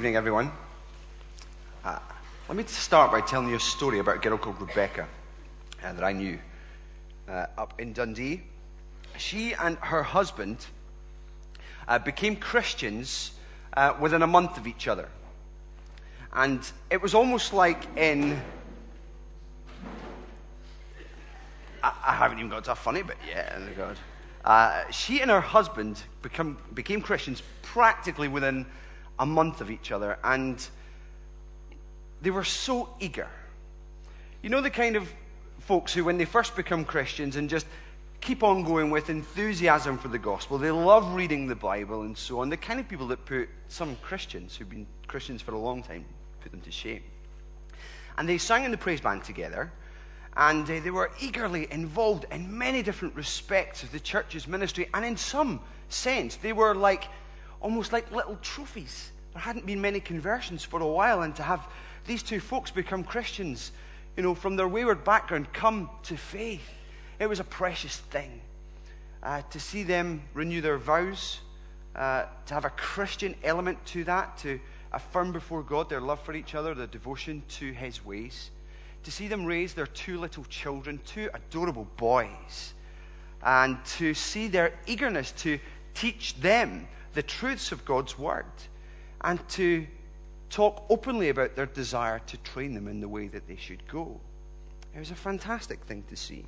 evening, everyone. Uh, let me start by telling you a story about a girl called Rebecca uh, that I knew uh, up in Dundee. She and her husband uh, became Christians uh, within a month of each other. And it was almost like in. I, I haven't even got to a funny bit yet. Oh, God. Uh, she and her husband become, became Christians practically within a month of each other, and they were so eager. You know, the kind of folks who, when they first become Christians and just keep on going with enthusiasm for the gospel, they love reading the Bible and so on, the kind of people that put some Christians who've been Christians for a long time, put them to shame. And they sang in the praise band together, and uh, they were eagerly involved in many different respects of the church's ministry, and in some sense, they were like almost like little trophies. There hadn't been many conversions for a while, and to have these two folks become Christians, you know, from their wayward background, come to faith, it was a precious thing. Uh, to see them renew their vows, uh, to have a Christian element to that, to affirm before God their love for each other, their devotion to His ways, to see them raise their two little children, two adorable boys, and to see their eagerness to teach them the truths of God's Word and to talk openly about their desire to train them in the way that they should go. It was a fantastic thing to see.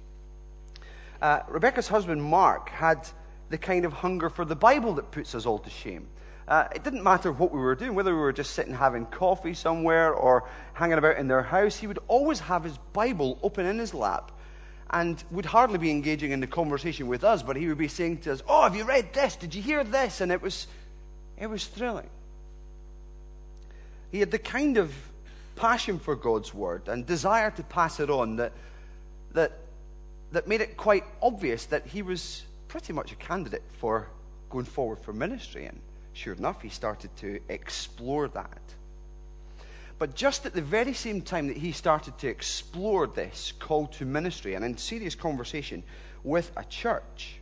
Uh, Rebecca's husband, Mark, had the kind of hunger for the Bible that puts us all to shame. Uh, it didn't matter what we were doing, whether we were just sitting having coffee somewhere or hanging about in their house, he would always have his Bible open in his lap and would hardly be engaging in the conversation with us, but he would be saying to us, Oh, have you read this? Did you hear this? And it was, it was thrilling. He had the kind of passion for God's word and desire to pass it on that, that, that made it quite obvious that he was pretty much a candidate for going forward for ministry. And sure enough, he started to explore that. But just at the very same time that he started to explore this call to ministry and in serious conversation with a church,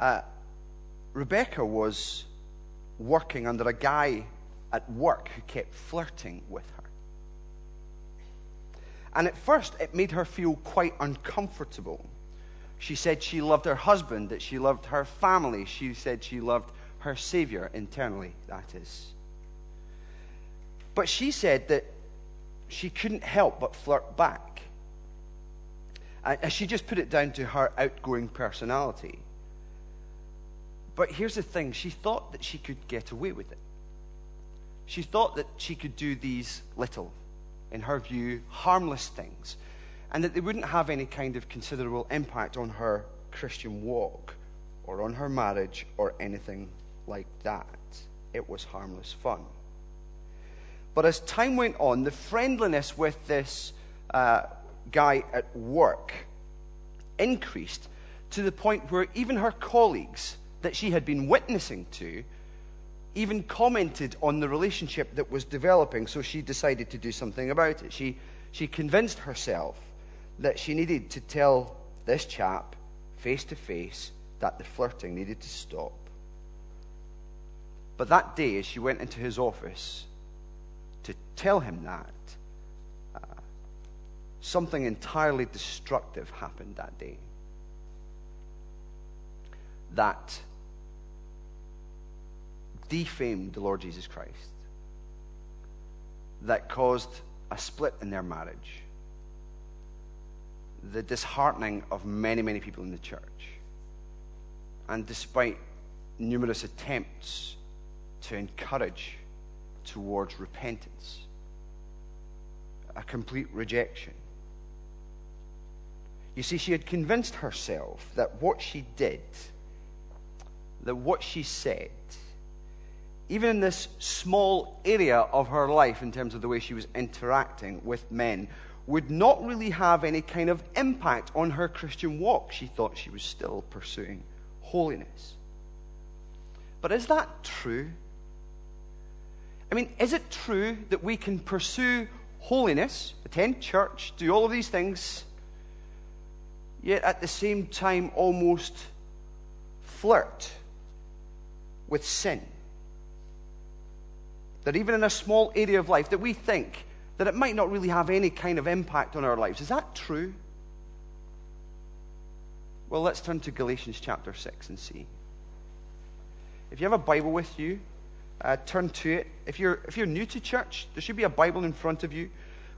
uh, Rebecca was working under a guy at work who kept flirting with her. And at first, it made her feel quite uncomfortable. She said she loved her husband, that she loved her family. She said she loved her Savior internally, that is. But she said that she couldn't help but flirt back. And she just put it down to her outgoing personality. But here's the thing she thought that she could get away with it. She thought that she could do these little, in her view, harmless things, and that they wouldn't have any kind of considerable impact on her Christian walk or on her marriage or anything like that. It was harmless fun. But as time went on, the friendliness with this uh, guy at work increased to the point where even her colleagues that she had been witnessing to even commented on the relationship that was developing, so she decided to do something about it. She, she convinced herself that she needed to tell this chap face to face that the flirting needed to stop. But that day, as she went into his office, to tell him that, uh, something entirely destructive happened that day. That defamed the Lord Jesus Christ, that caused a split in their marriage, the disheartening of many, many people in the church. And despite numerous attempts to encourage towards repentance, a complete rejection. You see, she had convinced herself that what she did, that what she said, even in this small area of her life, in terms of the way she was interacting with men, would not really have any kind of impact on her Christian walk. She thought she was still pursuing holiness. But is that true? I mean, is it true that we can pursue holiness, attend church, do all of these things, yet at the same time almost flirt with sin? That even in a small area of life that we think that it might not really have any kind of impact on our lives. Is that true? Well, let's turn to Galatians chapter 6 and see. If you have a Bible with you, uh, turn to it. If you're, if you're new to church, there should be a Bible in front of you.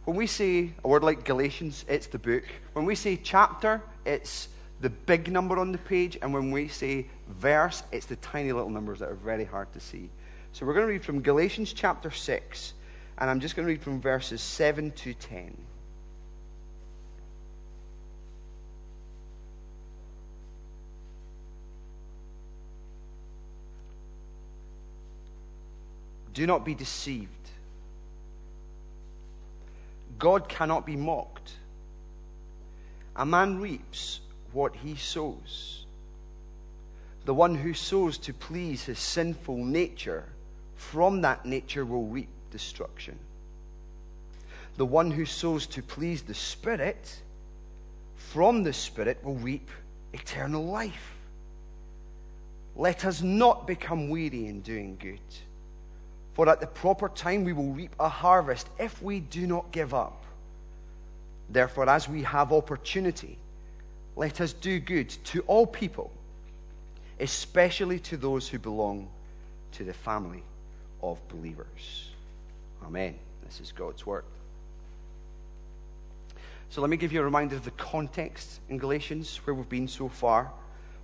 When we say a word like Galatians, it's the book. When we say chapter, it's the big number on the page. And when we say verse, it's the tiny little numbers that are very hard to see. So we're going to read from Galatians chapter 6, and I'm just going to read from verses 7 to 10. Do not be deceived. God cannot be mocked. A man reaps what he sows. The one who sows to please his sinful nature, from that nature will reap destruction. The one who sows to please the Spirit, from the Spirit will reap eternal life. Let us not become weary in doing good. For at the proper time we will reap a harvest if we do not give up. Therefore, as we have opportunity, let us do good to all people, especially to those who belong to the family of believers. Amen. This is God's word. So let me give you a reminder of the context in Galatians where we've been so far.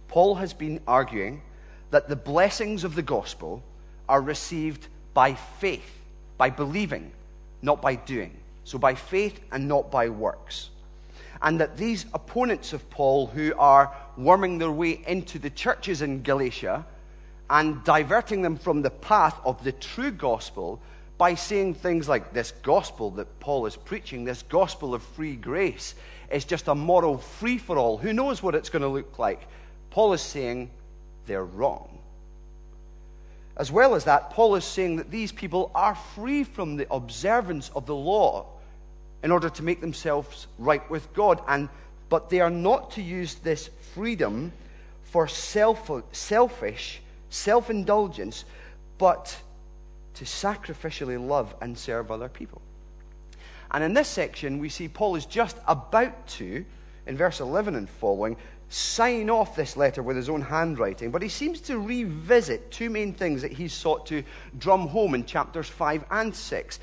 Paul has been arguing that the blessings of the gospel are received by faith, by believing, not by doing. So by faith and not by works. And that these opponents of Paul, who are worming their way into the churches in Galatia and diverting them from the path of the true gospel by saying things like this gospel that Paul is preaching, this gospel of free grace, is just a moral free for all. Who knows what it's going to look like? Paul is saying they're wrong. As well as that, Paul is saying that these people are free from the observance of the law in order to make themselves right with God. And, but they are not to use this freedom for self, selfish, self indulgence, but to sacrificially love and serve other people. And in this section, we see Paul is just about to, in verse 11 and following, sign off this letter with his own handwriting, but he seems to revisit two main things that he's sought to drum home in chapters 5 and 6.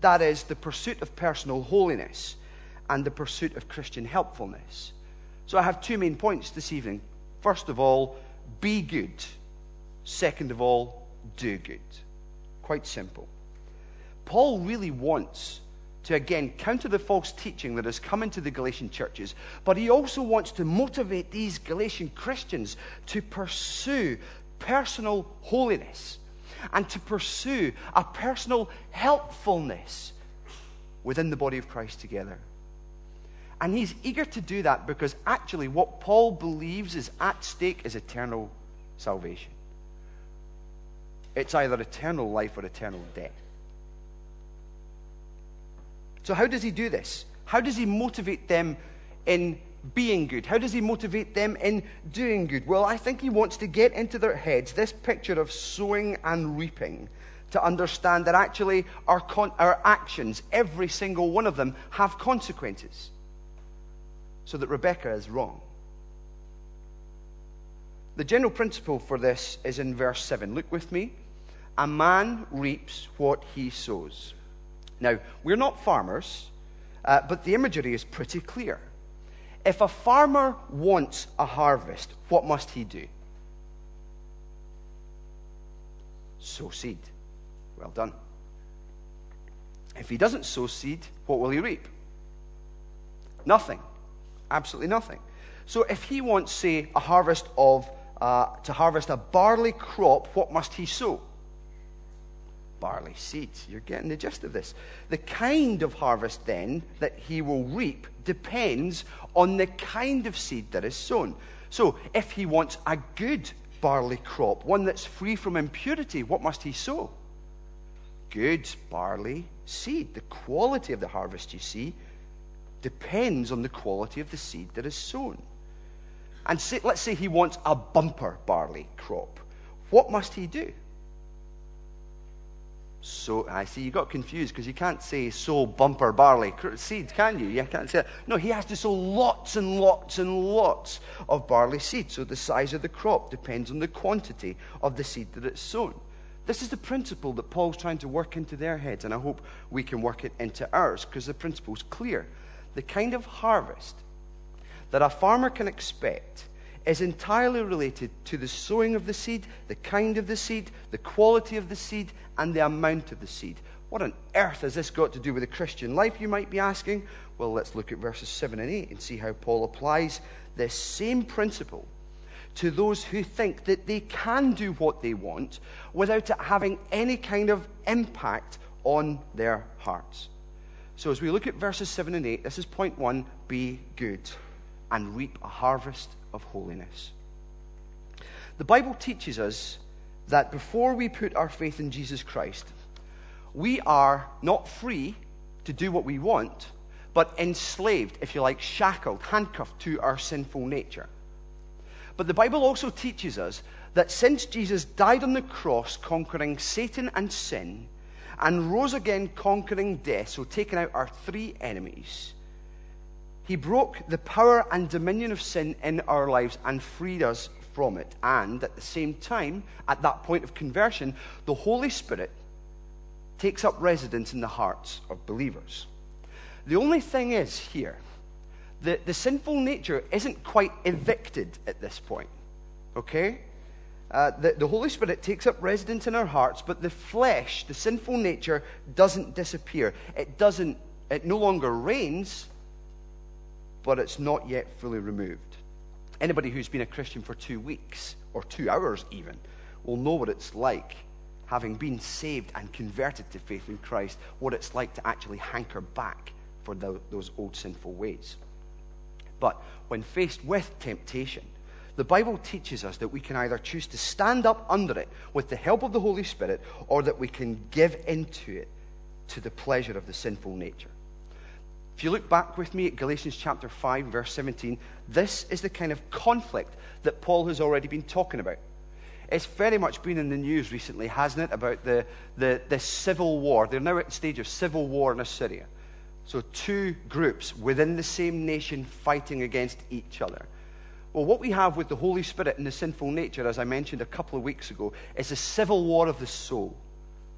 That is, the pursuit of personal holiness and the pursuit of Christian helpfulness. So I have two main points this evening. First of all, be good. Second of all, do good. Quite simple. Paul really wants to again counter the false teaching that has come into the Galatian churches, but he also wants to motivate these Galatian Christians to pursue personal holiness and to pursue a personal helpfulness within the body of Christ together. And he's eager to do that because actually, what Paul believes is at stake is eternal salvation. It's either eternal life or eternal death. So, how does he do this? How does he motivate them in being good? How does he motivate them in doing good? Well, I think he wants to get into their heads this picture of sowing and reaping to understand that actually our, con- our actions, every single one of them, have consequences. So that Rebecca is wrong. The general principle for this is in verse 7. Look with me. A man reaps what he sows. Now, we're not farmers, uh, but the imagery is pretty clear. If a farmer wants a harvest, what must he do? Sow seed. Well done. If he doesn't sow seed, what will he reap? Nothing. Absolutely nothing. So if he wants, say, a harvest of, uh, to harvest a barley crop, what must he sow? Barley seeds. You're getting the gist of this. The kind of harvest, then, that he will reap depends on the kind of seed that is sown. So, if he wants a good barley crop, one that's free from impurity, what must he sow? Good barley seed. The quality of the harvest, you see, depends on the quality of the seed that is sown. And say, let's say he wants a bumper barley crop. What must he do? So I see you got confused because you can't say sow bumper barley seed, can you? You can't say that. No, he has to sow lots and lots and lots of barley seed. So the size of the crop depends on the quantity of the seed that it's sown. This is the principle that Paul's trying to work into their heads, and I hope we can work it into ours because the principle is clear. The kind of harvest that a farmer can expect is entirely related to the sowing of the seed, the kind of the seed, the quality of the seed, and the amount of the seed. What on earth has this got to do with the Christian life, you might be asking? Well, let's look at verses 7 and 8 and see how Paul applies this same principle to those who think that they can do what they want without it having any kind of impact on their hearts. So, as we look at verses 7 and 8, this is point one be good and reap a harvest of holiness. The Bible teaches us that before we put our faith in Jesus Christ, we are not free to do what we want, but enslaved, if you like, shackled, handcuffed to our sinful nature. But the Bible also teaches us that since Jesus died on the cross, conquering Satan and sin, and rose again, conquering death, so taking out our three enemies, he broke the power and dominion of sin in our lives and freed us from it. And at the same time, at that point of conversion, the Holy Spirit takes up residence in the hearts of believers. The only thing is here, the, the sinful nature isn't quite evicted at this point. Okay? Uh, the, the Holy Spirit takes up residence in our hearts, but the flesh, the sinful nature, doesn't disappear. It doesn't, it no longer reigns, but it's not yet fully removed. Anybody who's been a Christian for two weeks, or two hours even, will know what it's like, having been saved and converted to faith in Christ, what it's like to actually hanker back for the, those old sinful ways. But when faced with temptation, the Bible teaches us that we can either choose to stand up under it with the help of the Holy Spirit, or that we can give into it to the pleasure of the sinful nature. If you look back with me at Galatians chapter 5, verse 17, this is the kind of conflict that Paul has already been talking about. It's very much been in the news recently, hasn't it, about the, the, the civil war. They're now at the stage of civil war in Syria. So, two groups within the same nation fighting against each other. Well, what we have with the Holy Spirit and the sinful nature, as I mentioned a couple of weeks ago, is a civil war of the soul.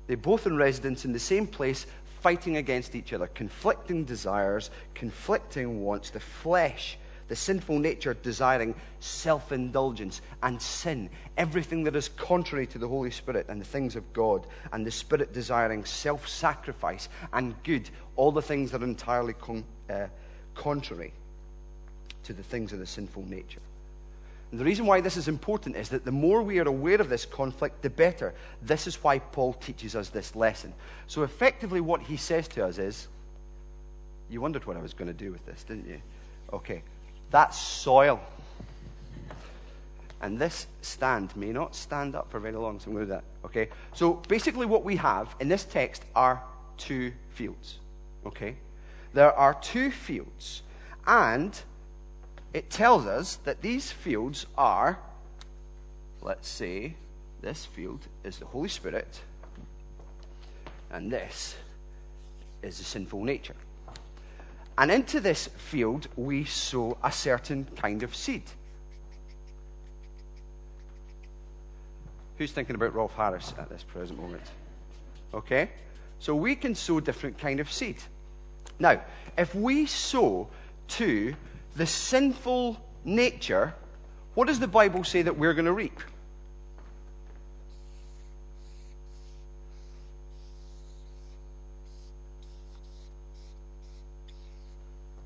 They're both in residence in the same place, fighting against each other, conflicting desires, conflicting wants, the flesh, the sinful nature desiring self indulgence and sin, everything that is contrary to the Holy Spirit and the things of God, and the Spirit desiring self sacrifice and good, all the things that are entirely con- uh, contrary to the things of the sinful nature. And the reason why this is important is that the more we are aware of this conflict, the better. This is why Paul teaches us this lesson. So, effectively, what he says to us is you wondered what I was going to do with this, didn't you? Okay. That's soil. And this stand may not stand up for very long, so I'm going to do that. Okay? So, basically, what we have in this text are two fields. Okay? There are two fields. And it tells us that these fields are, let's say, this field is the Holy Spirit, and this is the sinful nature. And into this field, we sow a certain kind of seed. Who's thinking about Rolf Harris at this present moment? Okay? So we can sow different kind of seed. Now, if we sow to the sinful nature, what does the Bible say that we're going to reap?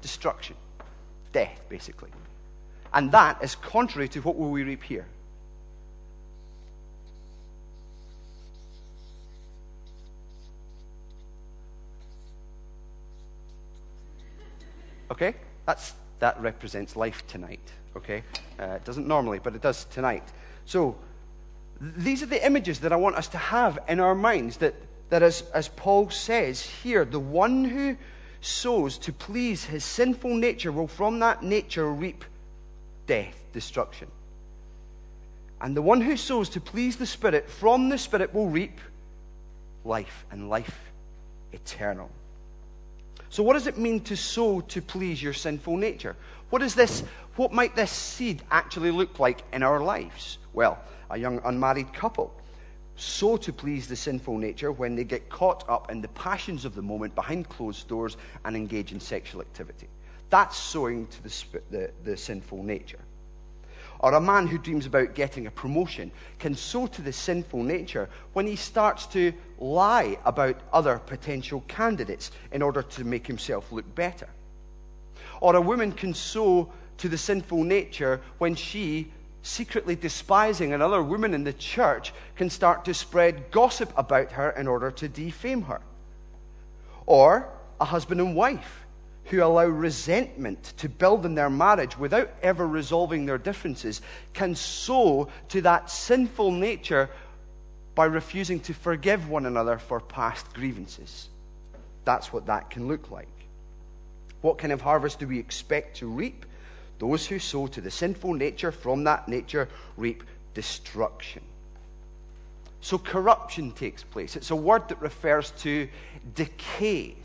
Destruction, death, basically. And that is contrary to what will we reap here. Okay? That's that represents life tonight. Okay? Uh, it doesn't normally, but it does tonight. So, these are the images that I want us to have in our minds that, that as, as Paul says here, the one who sows to please his sinful nature will from that nature reap death, destruction. And the one who sows to please the Spirit from the Spirit will reap life and life eternal. So, what does it mean to sow to please your sinful nature? What is this? What might this seed actually look like in our lives? Well, a young unmarried couple sow to please the sinful nature when they get caught up in the passions of the moment behind closed doors and engage in sexual activity. That's sowing to the, the, the sinful nature. Or a man who dreams about getting a promotion can sow to the sinful nature when he starts to lie about other potential candidates in order to make himself look better. Or a woman can sow to the sinful nature when she, secretly despising another woman in the church, can start to spread gossip about her in order to defame her. Or a husband and wife who allow resentment to build in their marriage without ever resolving their differences can sow to that sinful nature by refusing to forgive one another for past grievances. That's what that can look like. What kind of harvest do we expect to reap? Those who sow to the sinful nature from that nature reap destruction. So corruption takes place. It's a word that refers to decay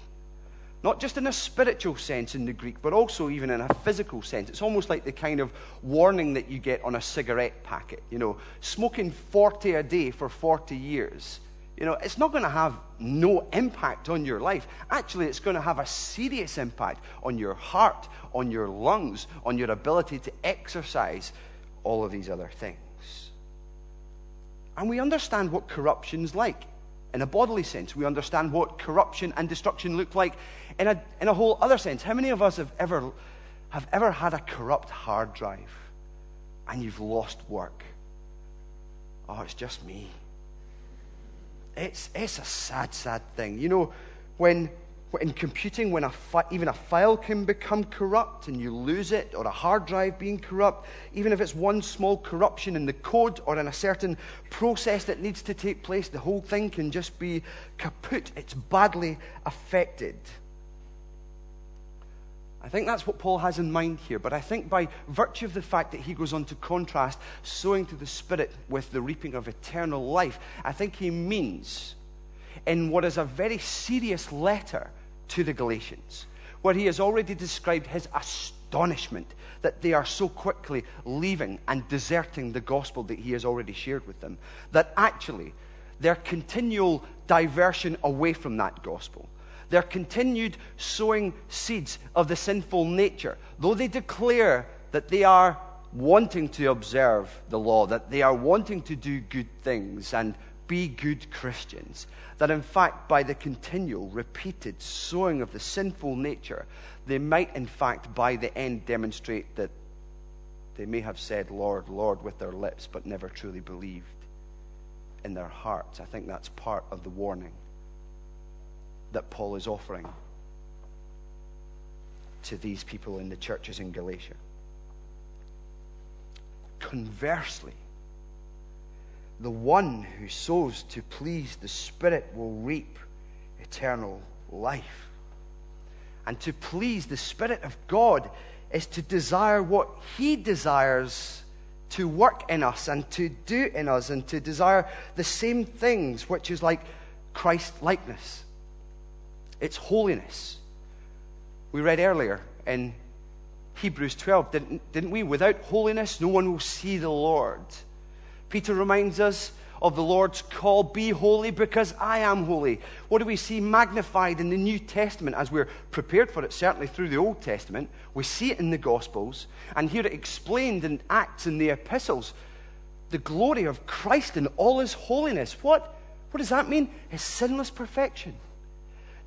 not just in a spiritual sense in the Greek, but also even in a physical sense. It's almost like the kind of warning that you get on a cigarette packet. You know, smoking 40 a day for 40 years, you know, it's not going to have no impact on your life. Actually, it's going to have a serious impact on your heart, on your lungs, on your ability to exercise all of these other things. And we understand what corruption's like in a bodily sense. We understand what corruption and destruction look like in a, in a whole other sense. How many of us have ever, have ever had a corrupt hard drive and you've lost work? Oh, it's just me. It's, it's a sad, sad thing. You know, when in computing, when a fi- even a file can become corrupt and you lose it, or a hard drive being corrupt, even if it's one small corruption in the code or in a certain process that needs to take place, the whole thing can just be kaput. It's badly affected. I think that's what Paul has in mind here, but I think by virtue of the fact that he goes on to contrast sowing to the Spirit with the reaping of eternal life, I think he means in what is a very serious letter to the Galatians, where he has already described his astonishment that they are so quickly leaving and deserting the gospel that he has already shared with them, that actually their continual diversion away from that gospel, their continued sowing seeds of the sinful nature, though they declare that they are wanting to observe the law, that they are wanting to do good things and be good Christians. That in fact, by the continual, repeated sowing of the sinful nature, they might in fact, by the end, demonstrate that they may have said, Lord, Lord, with their lips, but never truly believed in their hearts. I think that's part of the warning that Paul is offering to these people in the churches in Galatia. Conversely, the one who sows to please the Spirit will reap eternal life. And to please the Spirit of God is to desire what He desires to work in us and to do in us and to desire the same things, which is like Christ likeness. It's holiness. We read earlier in Hebrews 12, didn't, didn't we? Without holiness, no one will see the Lord. Peter reminds us of the Lord's call be holy because I am holy. What do we see magnified in the New Testament as we're prepared for it, certainly through the Old Testament? We see it in the Gospels and hear it explained in Acts and the epistles. The glory of Christ in all his holiness. What, what does that mean? His sinless perfection.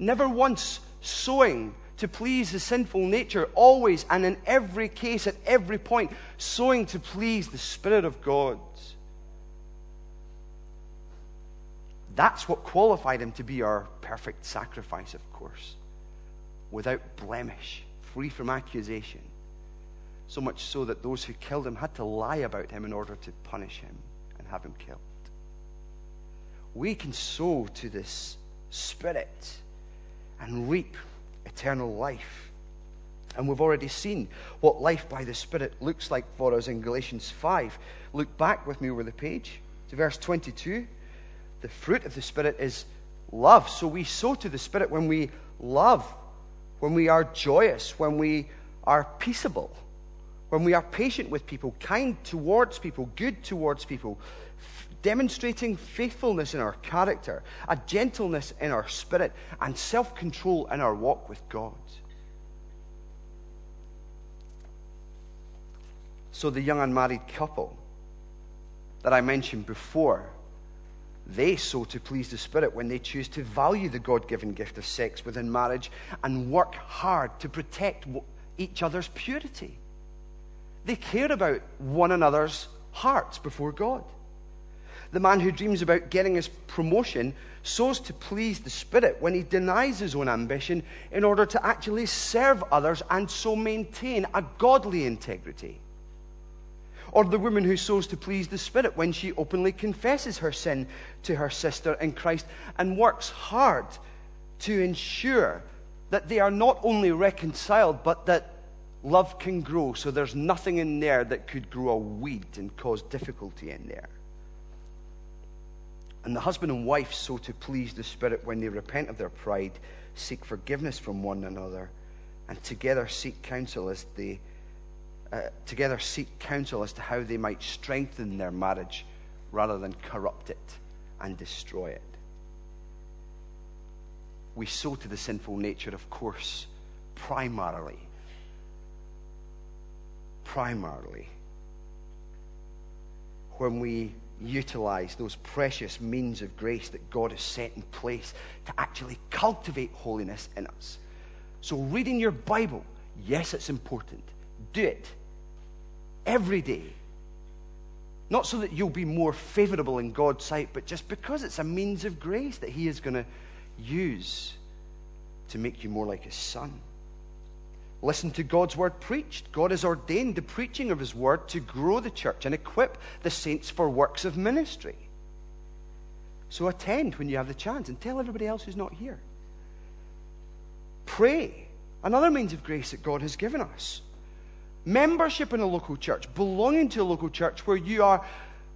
Never once sowing to please the sinful nature, always and in every case, at every point, sowing to please the Spirit of God. That's what qualified him to be our perfect sacrifice, of course, without blemish, free from accusation. So much so that those who killed him had to lie about him in order to punish him and have him killed. We can sow to this Spirit and reap eternal life. And we've already seen what life by the Spirit looks like for us in Galatians 5. Look back with me over the page to verse 22 the fruit of the Spirit is love. So we sow to the Spirit when we love, when we are joyous, when we are peaceable, when we are patient with people, kind towards people, good towards people, demonstrating faithfulness in our character, a gentleness in our spirit, and self control in our walk with God. So the young unmarried couple that I mentioned before, they sow to please the Spirit when they choose to value the God given gift of sex within marriage and work hard to protect each other's purity. They care about one another's hearts before God. The man who dreams about getting his promotion sows to please the Spirit when he denies his own ambition in order to actually serve others and so maintain a godly integrity. Or the woman who sows to please the Spirit when she openly confesses her sin to her sister in Christ and works hard to ensure that they are not only reconciled, but that love can grow so there's nothing in there that could grow a weed and cause difficulty in there. And the husband and wife so to please the Spirit when they repent of their pride, seek forgiveness from one another, and together seek counsel as they uh, together seek counsel as to how they might strengthen their marriage rather than corrupt it and destroy it. We sow to the sinful nature, of course, primarily. Primarily. When we utilize those precious means of grace that God has set in place to actually cultivate holiness in us. So, reading your Bible, yes, it's important. Do it every day. Not so that you'll be more favorable in God's sight, but just because it's a means of grace that He is going to use to make you more like His Son. Listen to God's word preached. God has ordained the preaching of His word to grow the church and equip the saints for works of ministry. So attend when you have the chance and tell everybody else who's not here. Pray. Another means of grace that God has given us membership in a local church, belonging to a local church where you are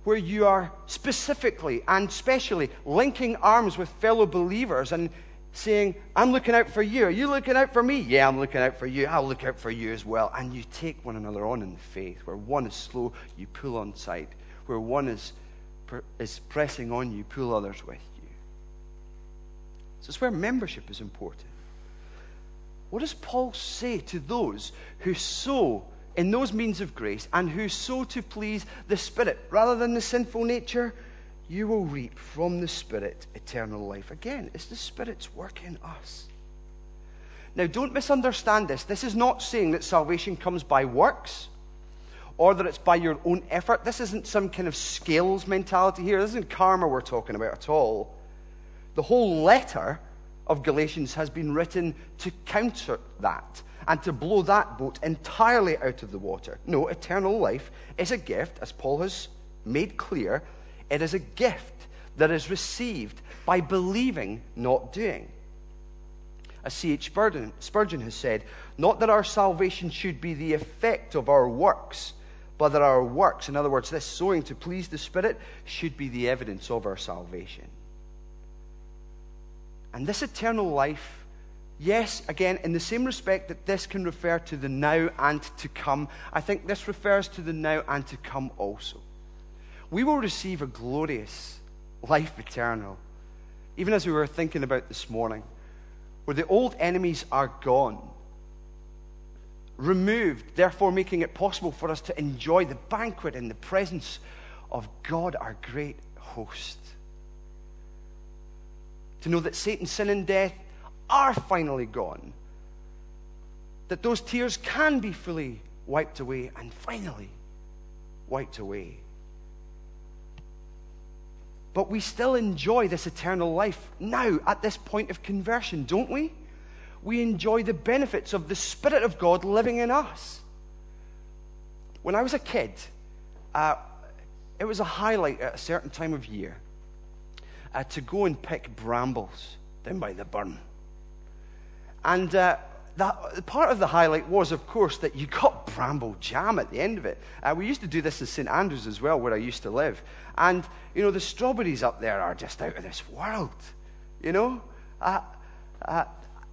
where you are specifically and specially linking arms with fellow believers and saying, I'm looking out for you. Are you looking out for me? Yeah, I'm looking out for you. I'll look out for you as well. And you take one another on in the faith. Where one is slow, you pull on side. Where one is, is pressing on you, pull others with you. So it's where membership is important. What does Paul say to those who sow in those means of grace and who sow to please the Spirit rather than the sinful nature, you will reap from the Spirit eternal life. Again, it's the Spirit's work in us. Now, don't misunderstand this. This is not saying that salvation comes by works or that it's by your own effort. This isn't some kind of scales mentality here. This isn't karma we're talking about at all. The whole letter of Galatians has been written to counter that and to blow that boat entirely out of the water. No, eternal life is a gift, as Paul has made clear. It is a gift that is received by believing, not doing. As C.H. Spurgeon has said, not that our salvation should be the effect of our works, but that our works, in other words, this sowing to please the Spirit, should be the evidence of our salvation. And this eternal life Yes, again, in the same respect that this can refer to the now and to come, I think this refers to the now and to come also. We will receive a glorious life eternal, even as we were thinking about this morning, where the old enemies are gone, removed, therefore making it possible for us to enjoy the banquet in the presence of God, our great host. To know that Satan, sin, and death are finally gone, that those tears can be fully wiped away and finally wiped away. But we still enjoy this eternal life now at this point of conversion, don't we? We enjoy the benefits of the Spirit of God living in us. When I was a kid, uh, it was a highlight at a certain time of year uh, to go and pick brambles down by the burn. And uh, that, part of the highlight was, of course, that you got bramble jam at the end of it. Uh, we used to do this in St. Andrews as well, where I used to live. And, you know, the strawberries up there are just out of this world. You know? Uh, uh,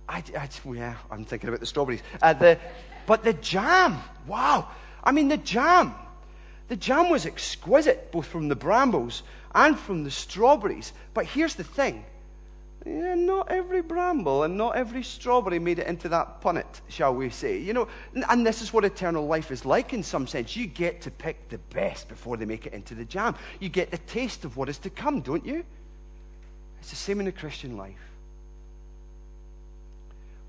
I, I, yeah, I'm thinking about the strawberries. Uh, the, but the jam, wow. I mean, the jam. The jam was exquisite, both from the brambles and from the strawberries. But here's the thing yeah, not every bramble and not every strawberry made it into that punnet, shall we say. You know, and this is what eternal life is like in some sense. You get to pick the best before they make it into the jam. You get the taste of what is to come, don't you? It's the same in the Christian life.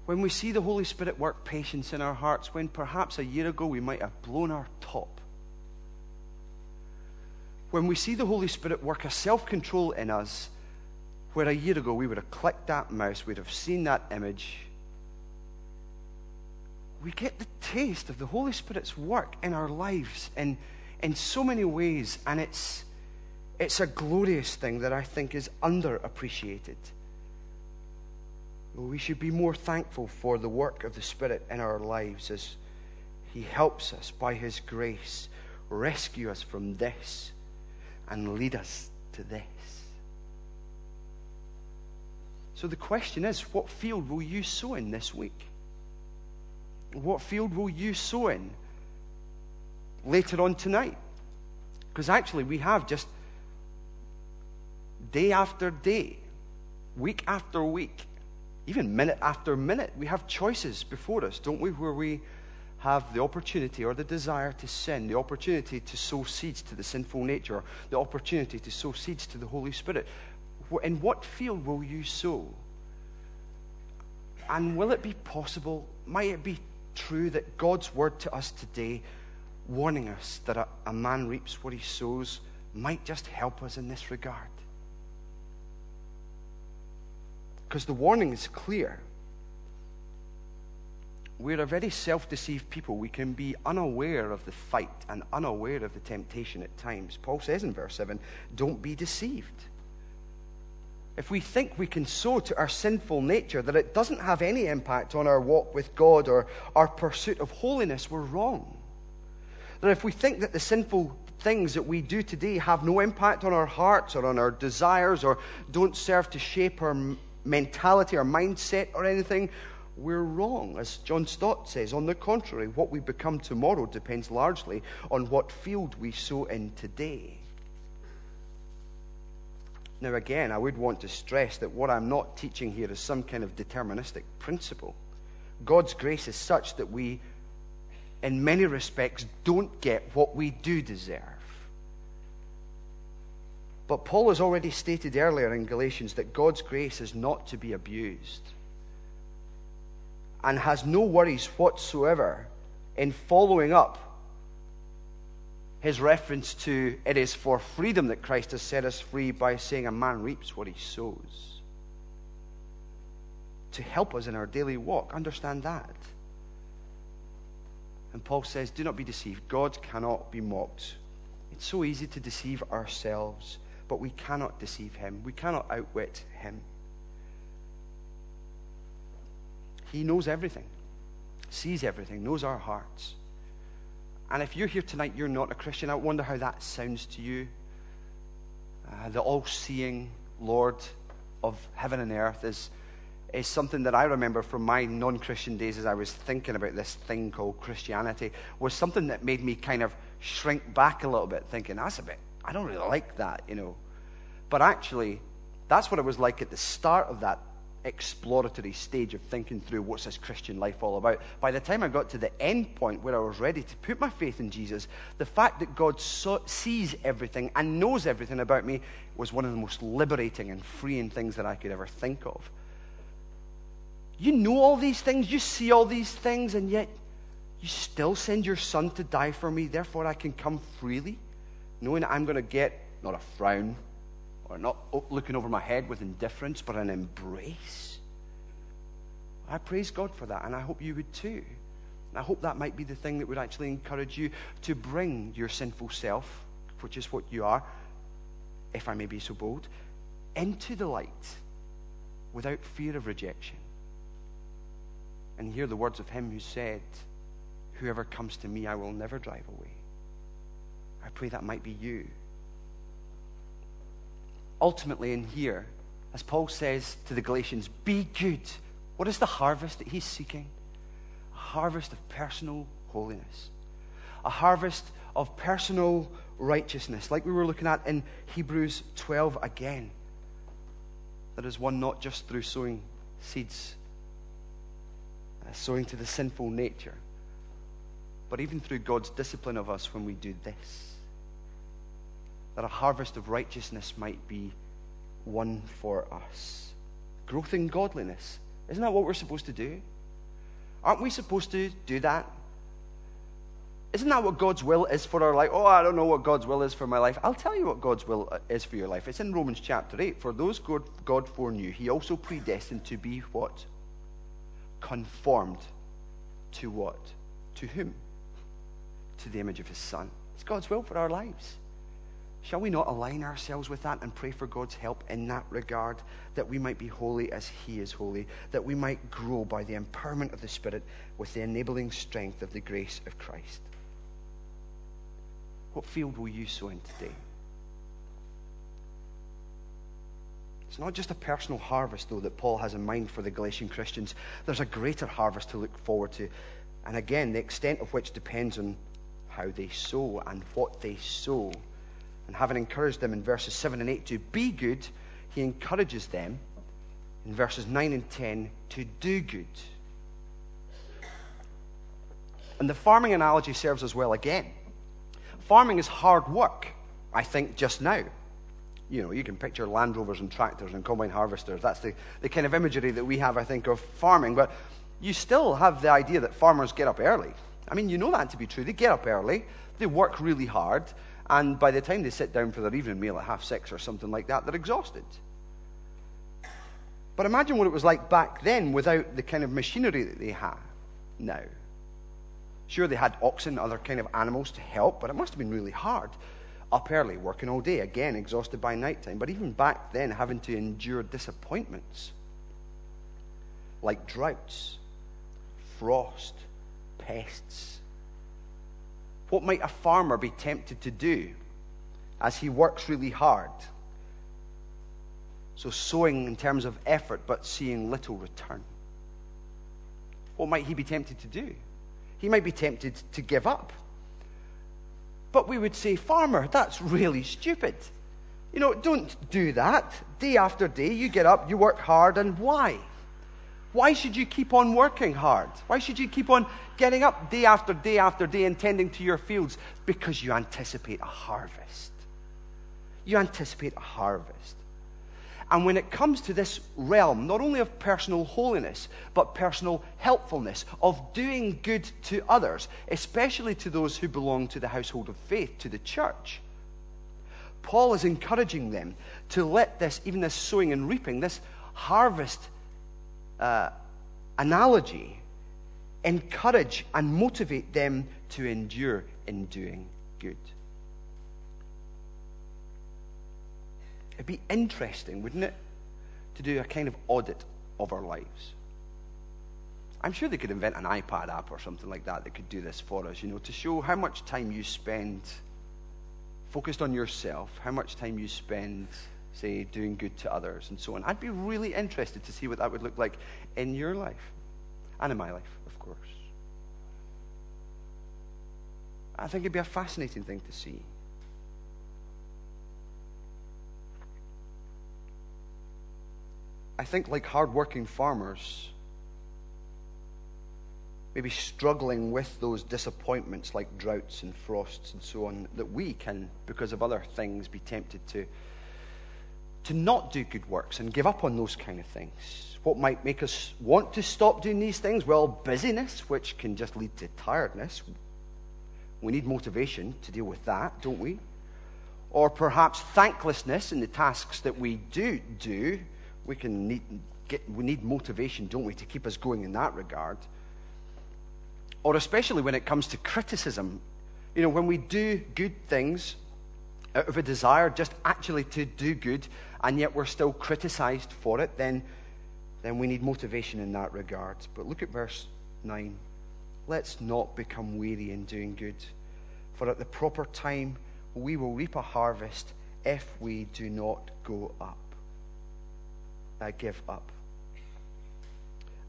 When we see the Holy Spirit work patience in our hearts, when perhaps a year ago we might have blown our top. When we see the Holy Spirit work a self control in us where a year ago we would have clicked that mouse, we'd have seen that image. We get the taste of the Holy Spirit's work in our lives in, in so many ways, and it's, it's a glorious thing that I think is underappreciated. We should be more thankful for the work of the Spirit in our lives as He helps us by His grace rescue us from this and lead us to this. So the question is what field will you sow in this week? What field will you sow in later on tonight? Because actually, we have just day after day, week after week, even minute after minute, we have choices before us, don't we? Where we have the opportunity or the desire to sin, the opportunity to sow seeds to the sinful nature, the opportunity to sow seeds to the Holy Spirit in what field will you sow? And will it be possible, might it be true that God's word to us today, warning us that a, a man reaps what he sows, might just help us in this regard? Because the warning is clear. We're a very self deceived people. We can be unaware of the fight and unaware of the temptation at times. Paul says in verse 7 don't be deceived if we think we can sow to our sinful nature that it doesn't have any impact on our walk with God or our pursuit of holiness, we're wrong. That if we think that the sinful things that we do today have no impact on our hearts or on our desires or don't serve to shape our mentality or mindset or anything, we're wrong. As John Stott says, on the contrary, what we become tomorrow depends largely on what field we sow in today. Now, again, I would want to stress that what I'm not teaching here is some kind of deterministic principle. God's grace is such that we, in many respects, don't get what we do deserve. But Paul has already stated earlier in Galatians that God's grace is not to be abused and has no worries whatsoever in following up his reference to it is for freedom that Christ has set us free by saying a man reaps what he sows. To help us in our daily walk. Understand that. And Paul says, Do not be deceived. God cannot be mocked. It's so easy to deceive ourselves, but we cannot deceive him. We cannot outwit him. He knows everything, sees everything, knows our hearts. And if you're here tonight, you're not a Christian, I wonder how that sounds to you. Uh, the all seeing Lord of heaven and earth is, is something that I remember from my non Christian days as I was thinking about this thing called Christianity, was something that made me kind of shrink back a little bit, thinking, that's a bit, I don't really like that, you know. But actually, that's what it was like at the start of that exploratory stage of thinking through what's this Christian life all about. By the time I got to the end point where I was ready to put my faith in Jesus, the fact that God sees everything and knows everything about me was one of the most liberating and freeing things that I could ever think of. You know all these things, you see all these things, and yet you still send your son to die for me, therefore I can come freely, knowing that I'm going to get not a frown, or not looking over my head with indifference, but an embrace. I praise God for that, and I hope you would too. And I hope that might be the thing that would actually encourage you to bring your sinful self, which is what you are, if I may be so bold, into the light without fear of rejection. And hear the words of him who said, Whoever comes to me, I will never drive away. I pray that might be you ultimately in here, as Paul says to the Galatians, be good. What is the harvest that he's seeking? A harvest of personal holiness, a harvest of personal righteousness, like we were looking at in Hebrews 12 again. That is one not just through sowing seeds, uh, sowing to the sinful nature, but even through God's discipline of us when we do this. That a harvest of righteousness might be won for us. Growth in godliness. Isn't that what we're supposed to do? Aren't we supposed to do that? Isn't that what God's will is for our life? Oh, I don't know what God's will is for my life. I'll tell you what God's will is for your life. It's in Romans chapter 8. For those God, God foreknew, he also predestined to be what? Conformed to what? To whom? To the image of his Son. It's God's will for our lives. Shall we not align ourselves with that and pray for God's help in that regard, that we might be holy as He is holy, that we might grow by the empowerment of the Spirit with the enabling strength of the grace of Christ? What field will you sow in today? It's not just a personal harvest, though, that Paul has in mind for the Galatian Christians. There's a greater harvest to look forward to. And again, the extent of which depends on how they sow and what they sow. And having encouraged them in verses 7 and 8 to be good, he encourages them in verses 9 and 10 to do good. And the farming analogy serves us well again. Farming is hard work, I think, just now. You know, you can picture Land Rovers and tractors and combine harvesters. That's the, the kind of imagery that we have, I think, of farming. But you still have the idea that farmers get up early. I mean, you know that to be true. They get up early, they work really hard, and by the time they sit down for their evening meal at half six or something like that, they're exhausted. But imagine what it was like back then without the kind of machinery that they have now. Sure, they had oxen, other kind of animals to help, but it must have been really hard. Up early, working all day, again, exhausted by nighttime. But even back then, having to endure disappointments like droughts, frost, pests. What might a farmer be tempted to do as he works really hard? So, sowing in terms of effort, but seeing little return. What might he be tempted to do? he might be tempted to give up. But we would say, Farmer, that's really stupid. You know, don't do that. Day after day, you get up, you work hard, and why? Why should you keep on working hard? Why should you keep on getting up day after day after day and tending to your fields? Because you anticipate a harvest. You anticipate a harvest. And when it comes to this realm, not only of personal holiness, but personal helpfulness, of doing good to others, especially to those who belong to the household of faith, to the church, Paul is encouraging them to let this, even this sowing and reaping, this harvest uh, analogy, encourage and motivate them to endure in doing good. It'd be interesting, wouldn't it, to do a kind of audit of our lives. I'm sure they could invent an iPad app or something like that that could do this for us, you know, to show how much time you spend focused on yourself, how much time you spend, say, doing good to others and so on. I'd be really interested to see what that would look like in your life and in my life, of course. I think it'd be a fascinating thing to see. I think, like hardworking farmers, maybe struggling with those disappointments like droughts and frosts and so on, that we can, because of other things, be tempted to, to not do good works and give up on those kind of things. What might make us want to stop doing these things? Well, busyness, which can just lead to tiredness. We need motivation to deal with that, don't we? Or perhaps thanklessness in the tasks that we do do we can need, get, we need motivation, don't we, to keep us going in that regard. Or especially when it comes to criticism. You know, when we do good things out of a desire just actually to do good, and yet we're still criticized for it, then, then we need motivation in that regard. But look at verse 9. Let's not become weary in doing good, for at the proper time we will reap a harvest if we do not go up. uh, give up.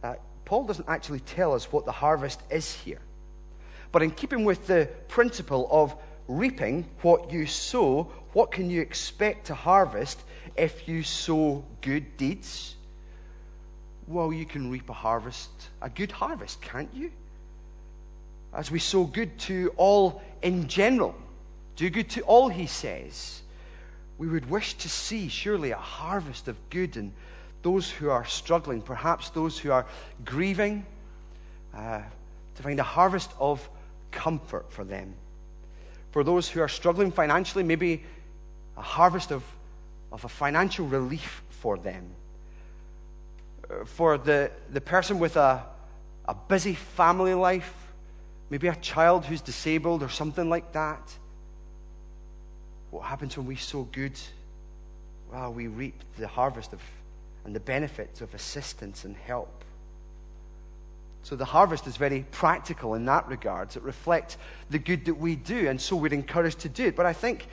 Uh, Paul doesn't actually tell us what the harvest is here. But in keeping with the principle of reaping what you sow, what can you expect to harvest if you sow good deeds? Well, you can reap a harvest, a good harvest, can't you? As we sow good to all in general, do good to all, he says. We would wish to see, surely, a harvest of good in those who are struggling, perhaps those who are grieving, uh, to find a harvest of comfort for them. For those who are struggling financially, maybe a harvest of, of a financial relief for them. Uh, for the, the person with a, a busy family life, maybe a child who's disabled or something like that. What happens when we sow good? Well, we reap the harvest of and the benefits of assistance and help. So the harvest is very practical in that regard. It reflects the good that we do, and so we're encouraged to do it. But I think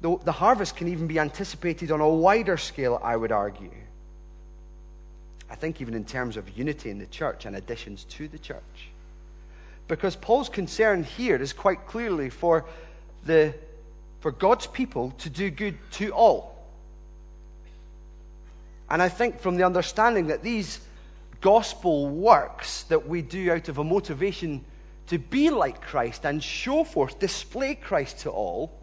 the, the harvest can even be anticipated on a wider scale, I would argue. I think even in terms of unity in the church and additions to the church. Because Paul's concern here is quite clearly for, the, for God's people to do good to all. And I think from the understanding that these gospel works that we do out of a motivation to be like Christ and show forth, display Christ to all,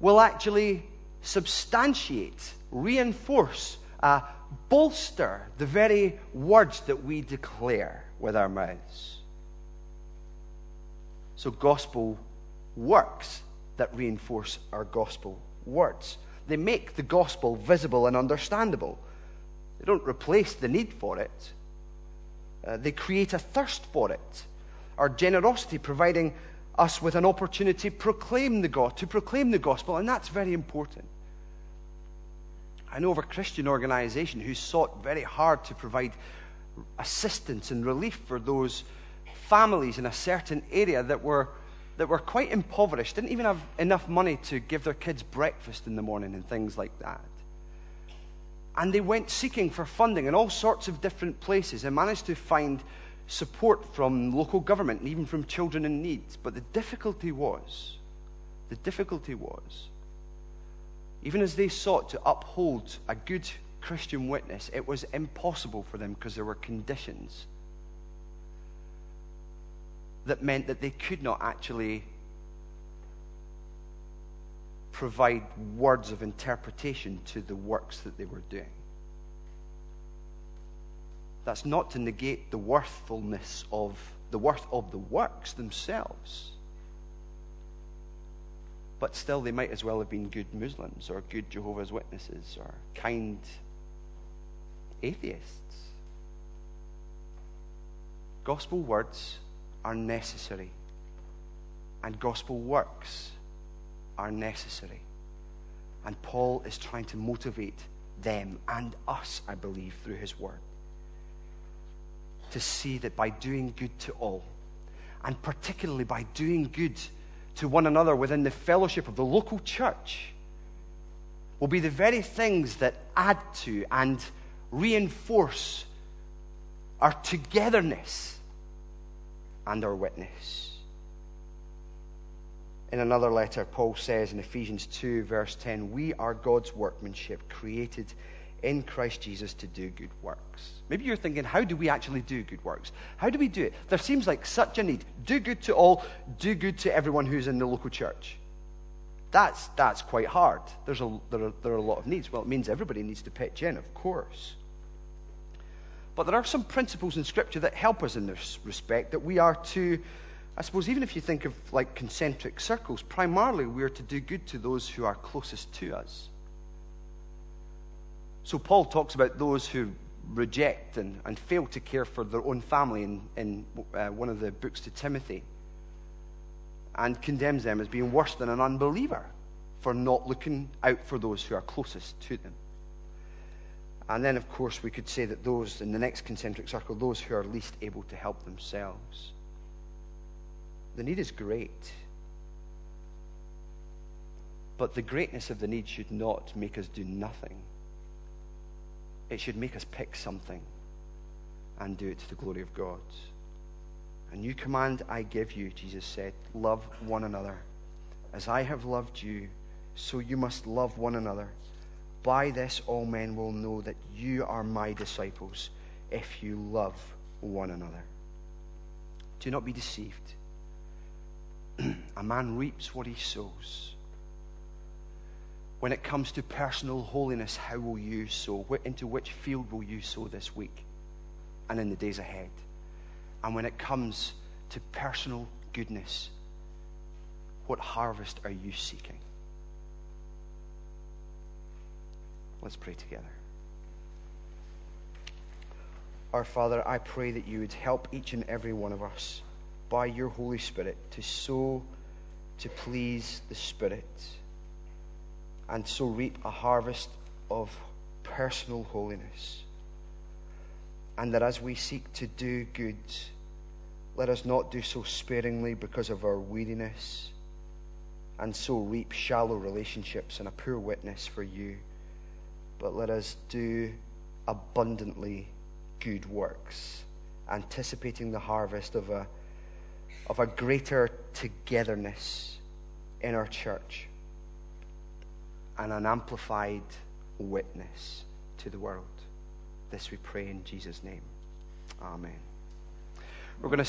will actually substantiate, reinforce, uh, bolster the very words that we declare with our mouths. So, gospel works that reinforce our gospel words. They make the gospel visible and understandable. They don't replace the need for it, uh, they create a thirst for it. Our generosity providing us with an opportunity to proclaim the God, to proclaim the gospel, and that's very important. I know of a Christian organization who sought very hard to provide assistance and relief for those families in a certain area that were that were quite impoverished, didn't even have enough money to give their kids breakfast in the morning and things like that. And they went seeking for funding in all sorts of different places and managed to find support from local government and even from children in need. But the difficulty was, the difficulty was, even as they sought to uphold a good Christian witness, it was impossible for them because there were conditions that meant that they could not actually provide words of interpretation to the works that they were doing. That's not to negate the worthfulness of the worth of the works themselves. But still, they might as well have been good Muslims or good Jehovah's Witnesses or kind atheists. Gospel words are necessary, and gospel works are necessary. And Paul is trying to motivate them and us, I believe, through his word to see that by doing good to all, and particularly by doing good to one another within the fellowship of the local church, will be the very things that add to and reinforce our togetherness and our witness. In another letter, Paul says in Ephesians 2, verse 10, We are God's workmanship, created in Christ Jesus to do good works. Maybe you're thinking, how do we actually do good works? How do we do it? There seems like such a need. Do good to all, do good to everyone who's in the local church. That's, that's quite hard. There's a, there, are, there are a lot of needs. Well, it means everybody needs to pitch in, of course. But there are some principles in Scripture that help us in this respect that we are to, I suppose, even if you think of like concentric circles, primarily we are to do good to those who are closest to us. So Paul talks about those who reject and, and fail to care for their own family in, in uh, one of the books to Timothy and condemns them as being worse than an unbeliever for not looking out for those who are closest to them. And then, of course, we could say that those in the next concentric circle, those who are least able to help themselves. The need is great. But the greatness of the need should not make us do nothing. It should make us pick something and do it to the glory of God. A new command I give you, Jesus said love one another. As I have loved you, so you must love one another. By this, all men will know that you are my disciples if you love one another. Do not be deceived. a man reaps what he sows. When it comes to personal holiness, how will you sow? Into which field will you sow this week and in the days ahead? And when it comes to personal goodness, what harvest are you seeking? Let's pray together. Our Father, I pray that you would help each and every one of us by your Holy Spirit to sow to please the Spirit and so reap a harvest of personal holiness. And that as we seek to do good, let us not do so sparingly because of our weariness and so reap shallow relationships and a poor witness for you, but let us do abundantly good works, anticipating the harvest of a, of a greater togetherness in our church and an amplified witness to the world. This we pray in Jesus' name. Amen. We're going to